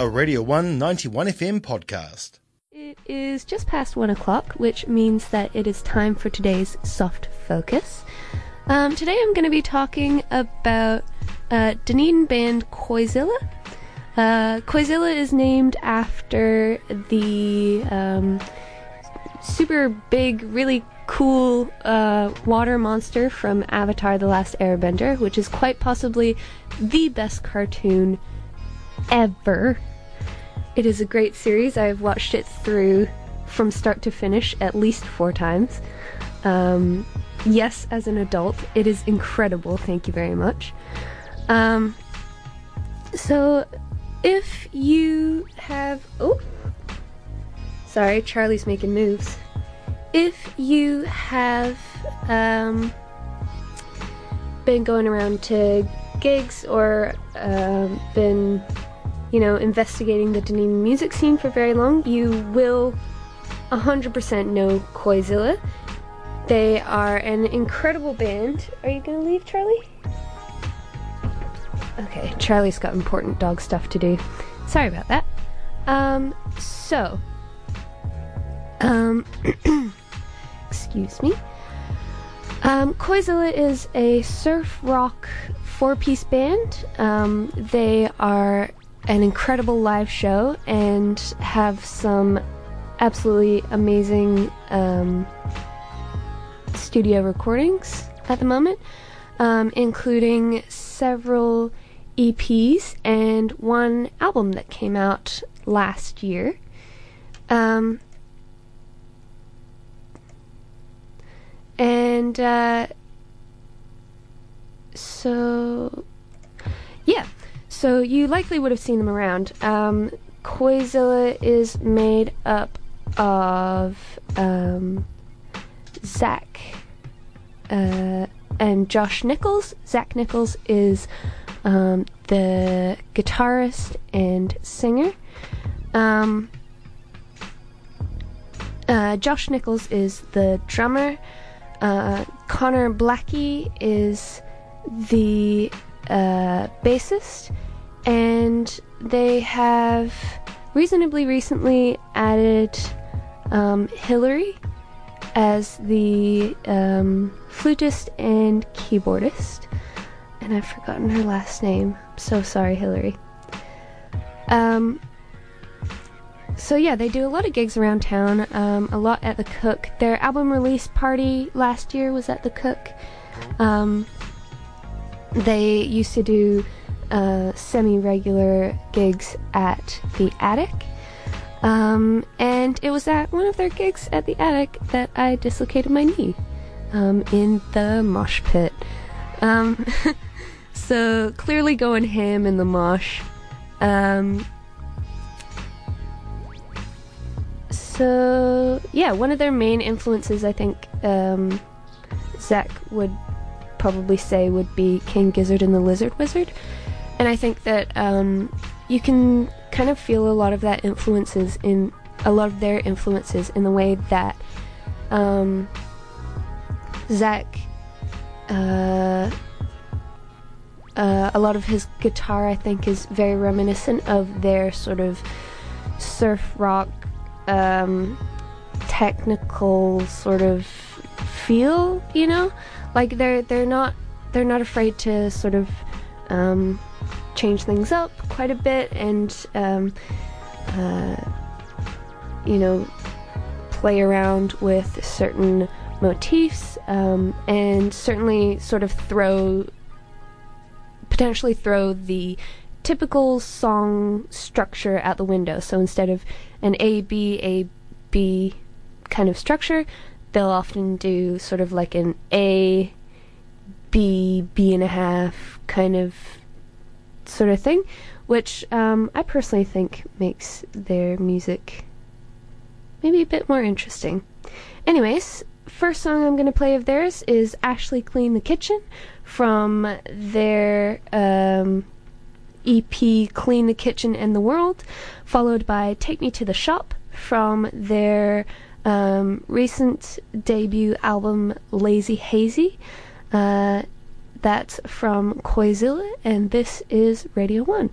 a Radio 1 91 FM podcast. It is just past one o'clock, which means that it is time for today's soft focus. Um, today I'm going to be talking about uh, Dunedin band Koizilla. Uh, Koizilla is named after the um, super big, really cool uh, water monster from Avatar The Last Airbender, which is quite possibly the best cartoon ever. It is a great series. I've watched it through from start to finish at least four times. Um, yes, as an adult, it is incredible. Thank you very much. Um, so, if you have. Oh! Sorry, Charlie's making moves. If you have um, been going around to gigs or um, been, you know, investigating the Dunedin music scene for very long, you will 100% know Koizilla. They are an incredible band. Are you gonna leave, Charlie? Okay, Charlie's got important dog stuff to do. Sorry about that. Um, so, um, excuse me. Um, Koizilla is a surf rock four piece band. Um, they are an incredible live show and have some absolutely amazing um, studio recordings at the moment, um, including several EPs and one album that came out last year. Um, and uh, so, yeah. So you likely would have seen them around. Um, Koizilla is made up of um, Zach uh, and Josh Nichols. Zach Nichols is um, the guitarist and singer. Um, uh, Josh Nichols is the drummer. Uh, Connor Blackie is the uh, bassist, and they have reasonably recently added um, Hillary as the um, flutist and keyboardist. And I've forgotten her last name. I'm so sorry, Hillary. Um, so yeah, they do a lot of gigs around town, um, a lot at the Cook. Their album release party last year was at the Cook. Um, they used to do uh, semi-regular gigs at the Attic. Um, and it was at one of their gigs at the Attic that I dislocated my knee um, in the mosh pit. Um, so clearly going ham in the mosh. Um, so yeah, one of their main influences, I think, um, Zach would probably say would be King Gizzard and the Lizard Wizard, and I think that um, you can kind of feel a lot of that influences in a lot of their influences in the way that um, Zach. Uh, uh, a lot of his guitar, I think, is very reminiscent of their sort of surf rock, um, technical sort of feel. You know, like they're they're not they're not afraid to sort of um, change things up quite a bit and um, uh, you know play around with certain motifs um, and certainly sort of throw potentially throw the typical song structure out the window. So instead of an A B A B kind of structure they'll often do sort of like an A, B, B and a half kind of sort of thing, which um, I personally think makes their music maybe a bit more interesting. Anyways, first song I'm going to play of theirs is Ashley Clean the Kitchen from their um, EP Clean the Kitchen and the World, followed by Take Me to the Shop from their um, recent debut album Lazy Hazy. Uh, that's from Koizilla, and this is Radio 1.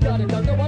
got another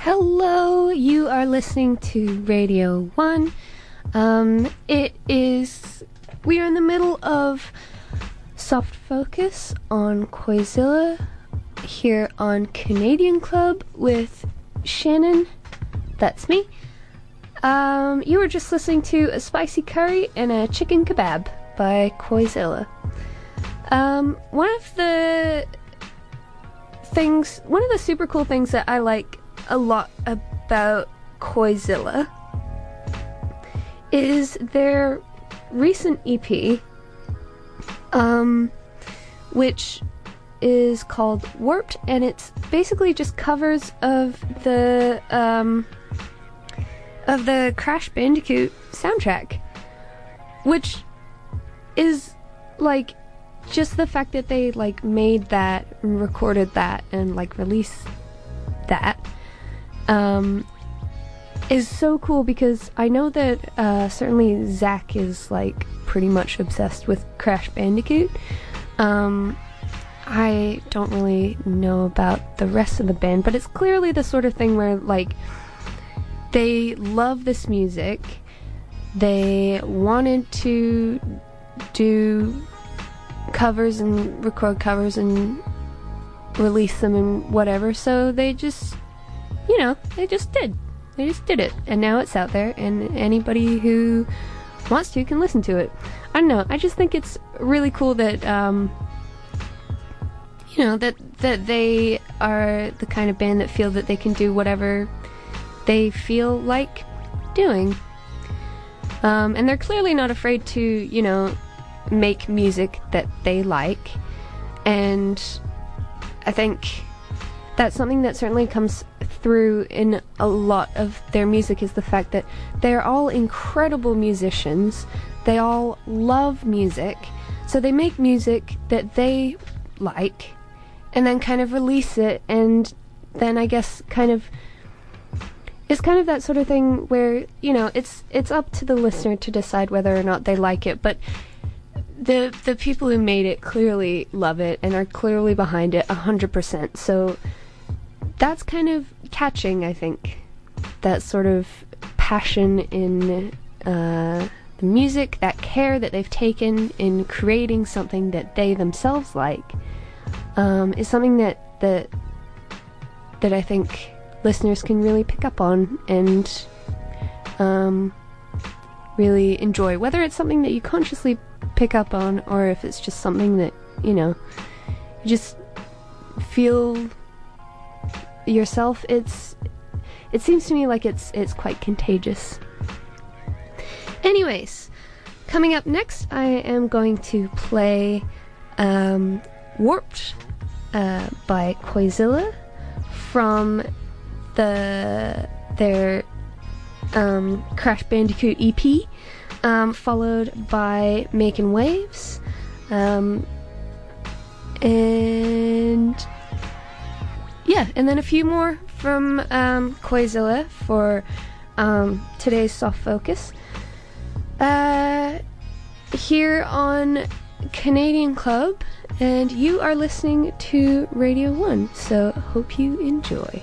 Hello, you are listening to Radio 1. Um, it is. We are in the middle of Soft Focus on Koizilla here on Canadian Club with Shannon. That's me. Um, you were just listening to a spicy curry and a chicken kebab by Koizilla. Um, one of the things, one of the super cool things that I like a lot about Koizilla is their recent EP, um, which is called Warped, and it's basically just covers of the um, of the Crash Bandicoot soundtrack, which is like just the fact that they like made that, recorded that, and like released that um, is so cool because I know that uh, certainly Zach is like pretty much obsessed with Crash Bandicoot. Um, I don't really know about the rest of the band, but it's clearly the sort of thing where like they love this music. They wanted to do covers and record covers and release them and whatever, so they just you know, they just did. They just did it. And now it's out there, and anybody who wants to can listen to it. I don't know. I just think it's really cool that, um, you know, that, that they are the kind of band that feel that they can do whatever they feel like doing. Um, and they're clearly not afraid to, you know, make music that they like. And I think that's something that certainly comes through in a lot of their music is the fact that they're all incredible musicians. They all love music. So they make music that they like and then kind of release it and then I guess kind of it's kind of that sort of thing where, you know, it's it's up to the listener to decide whether or not they like it, but the the people who made it clearly love it and are clearly behind it 100%. So that's kind of catching, I think. That sort of passion in uh, the music, that care that they've taken in creating something that they themselves like, um, is something that that that I think listeners can really pick up on and um, really enjoy. Whether it's something that you consciously pick up on, or if it's just something that you know, you just feel yourself. It's it seems to me like it's it's quite contagious. Anyways, coming up next, I am going to play um, Warped uh, by Koizilla from the their um, Crash Bandicoot EP, um, followed by Making Waves, um, and yeah, and then a few more from um, Koizilla for um, today's soft focus. Uh, here on Canadian Club, and you are listening to Radio 1, so hope you enjoy.